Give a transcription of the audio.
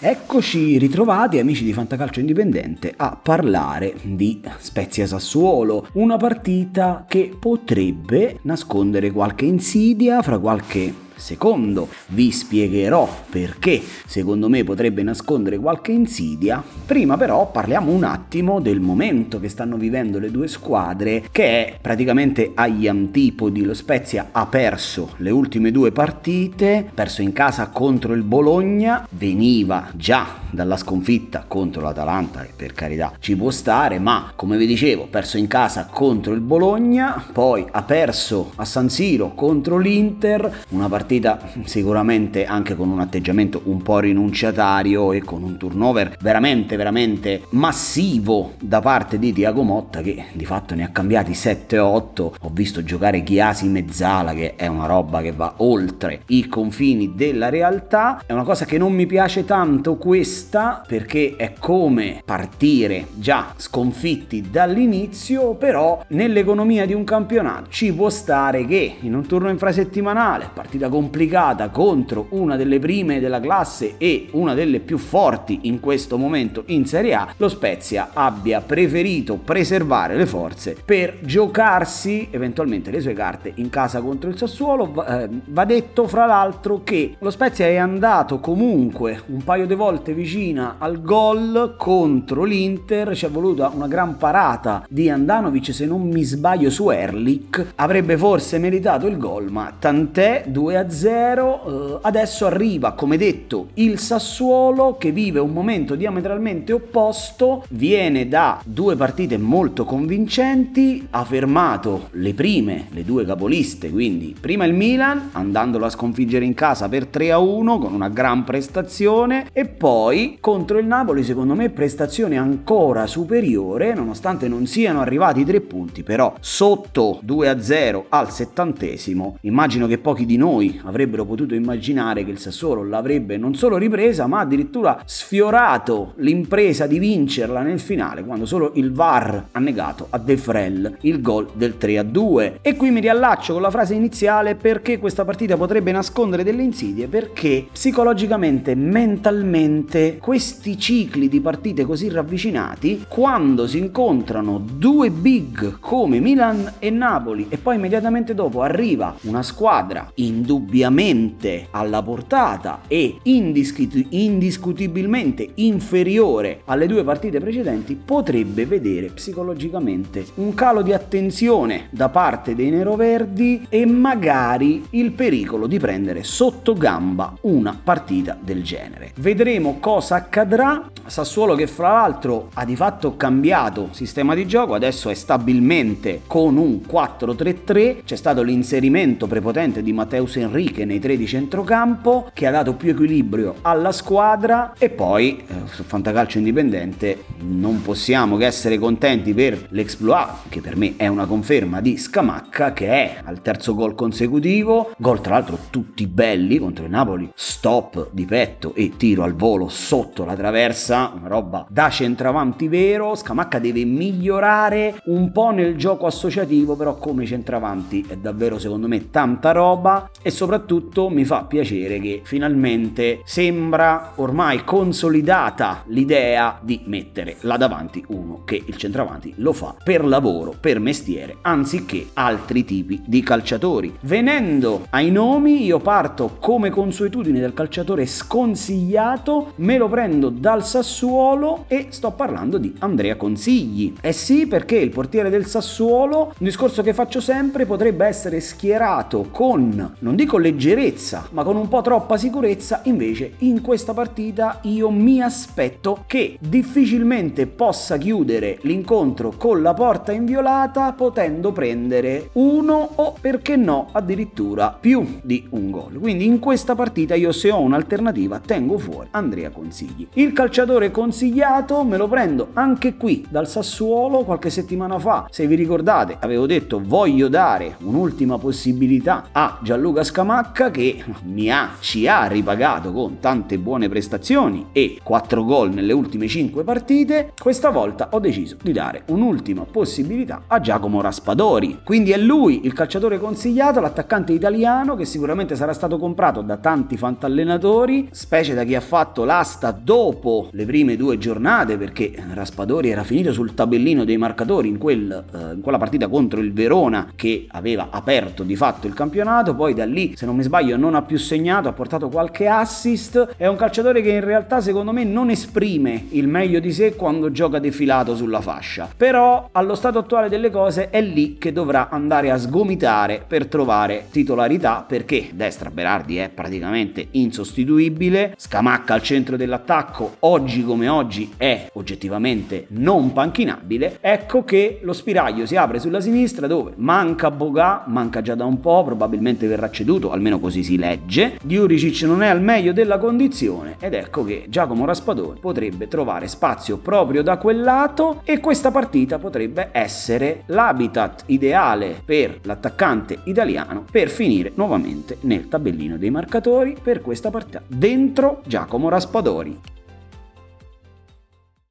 Eccoci ritrovati amici di Fantacalcio Indipendente a parlare di Spezia Sassuolo, una partita che potrebbe nascondere qualche insidia fra qualche secondo. Vi spiegherò perché secondo me potrebbe nascondere qualche insidia. Prima però parliamo un attimo del momento che stanno vivendo le due squadre che è praticamente agli antipodi. Lo Spezia ha perso le ultime due partite, perso in casa contro il Bologna, veniva già dalla sconfitta contro l'Atalanta che per carità ci può stare, ma come vi dicevo, perso in casa contro il Bologna, poi ha perso a San Siro contro l'Inter, una partita partita sicuramente anche con un atteggiamento un po' rinunciatario e con un turnover veramente veramente massivo da parte di Tiago Motta che di fatto ne ha cambiati 7-8 ho visto giocare Chiasi Mezzala che è una roba che va oltre i confini della realtà. È una cosa che non mi piace tanto questa perché è come partire già sconfitti dall'inizio però nell'economia di un campionato ci può stare che in un turno infrasettimanale partita con complicata contro una delle prime della classe e una delle più forti in questo momento in Serie A, lo Spezia abbia preferito preservare le forze per giocarsi eventualmente le sue carte in casa contro il Sassuolo. Va, eh, va detto fra l'altro che lo Spezia è andato comunque un paio di volte vicina al gol contro l'Inter, ci è voluta una gran parata di Andanovic se non mi sbaglio su Erlich, avrebbe forse meritato il gol ma tant'è 2 a 0. Eh, adesso arriva, come detto, il Sassuolo che vive un momento diametralmente opposto, viene da due partite molto convincenti, ha fermato le prime, le due capoliste, quindi prima il Milan, andandolo a sconfiggere in casa per 3 a 1 con una gran prestazione e poi contro il Napoli, secondo me, prestazione ancora superiore, nonostante non siano arrivati i tre punti, però sotto 2 a 0 al settantesimo, immagino che pochi di noi avrebbero potuto immaginare che il Sassuolo l'avrebbe non solo ripresa, ma addirittura sfiorato l'impresa di vincerla nel finale, quando solo il VAR ha negato a De Frel il gol del 3-2. E qui mi riallaccio con la frase iniziale perché questa partita potrebbe nascondere delle insidie, perché psicologicamente, mentalmente, questi cicli di partite così ravvicinati, quando si incontrano due big come Milan e Napoli e poi immediatamente dopo arriva una squadra indubbiamente indubbiamente alla portata e indiscut- indiscutibilmente inferiore alle due partite precedenti, potrebbe vedere psicologicamente un calo di attenzione da parte dei neroverdi e magari il pericolo di prendere sotto gamba una partita del genere. Vedremo cosa accadrà. Sassuolo che fra l'altro ha di fatto cambiato sistema di gioco, adesso è stabilmente con un 4-3-3, c'è stato l'inserimento prepotente di Matteus Enrique Enrique nei tre di centrocampo che ha dato più equilibrio alla squadra e poi eh, sul fantacalcio indipendente non possiamo che essere contenti per l'exploit che per me è una conferma di Scamacca che è al terzo gol consecutivo gol tra l'altro tutti belli contro il Napoli stop di petto e tiro al volo sotto la traversa una roba da centravanti vero Scamacca deve migliorare un po' nel gioco associativo però come centravanti è davvero secondo me tanta roba e soprattutto mi fa piacere che finalmente sembra ormai consolidata l'idea di mettere là davanti uno che il centravanti lo fa per lavoro, per mestiere, anziché altri tipi di calciatori. Venendo ai nomi, io parto come consuetudine del calciatore sconsigliato, me lo prendo dal Sassuolo e sto parlando di Andrea Consigli. Eh sì, perché il portiere del Sassuolo, un discorso che faccio sempre, potrebbe essere schierato con, non dico con leggerezza, ma con un po' troppa sicurezza, invece in questa partita io mi aspetto che difficilmente possa chiudere l'incontro con la porta inviolata potendo prendere uno o perché no addirittura più di un gol. Quindi in questa partita io se ho un'alternativa tengo fuori Andrea Consigli. Il calciatore consigliato me lo prendo anche qui dal Sassuolo qualche settimana fa. Se vi ricordate avevo detto voglio dare un'ultima possibilità a Gianluca Scaloni Scamacca che mi ha, ci ha ripagato con tante buone prestazioni e 4 gol nelle ultime 5 partite, questa volta ho deciso di dare un'ultima possibilità a Giacomo Raspadori. Quindi è lui il calciatore consigliato, l'attaccante italiano che sicuramente sarà stato comprato da tanti fantallenatori, specie da chi ha fatto l'asta dopo le prime due giornate perché Raspadori era finito sul tabellino dei marcatori in, quel, eh, in quella partita contro il Verona che aveva aperto di fatto il campionato, poi da lì se non mi sbaglio non ha più segnato, ha portato qualche assist, è un calciatore che in realtà secondo me non esprime il meglio di sé quando gioca defilato sulla fascia, però allo stato attuale delle cose è lì che dovrà andare a sgomitare per trovare titolarità perché destra Berardi è praticamente insostituibile, Scamacca al centro dell'attacco oggi come oggi è oggettivamente non panchinabile, ecco che lo spiraglio si apre sulla sinistra dove manca Boga, manca già da un po', probabilmente verrà ceduto, almeno così si legge, Diuricic non è al meglio della condizione ed ecco che Giacomo Raspadori potrebbe trovare spazio proprio da quel lato e questa partita potrebbe essere l'habitat ideale per l'attaccante italiano per finire nuovamente nel tabellino dei marcatori per questa partita dentro Giacomo Raspadori.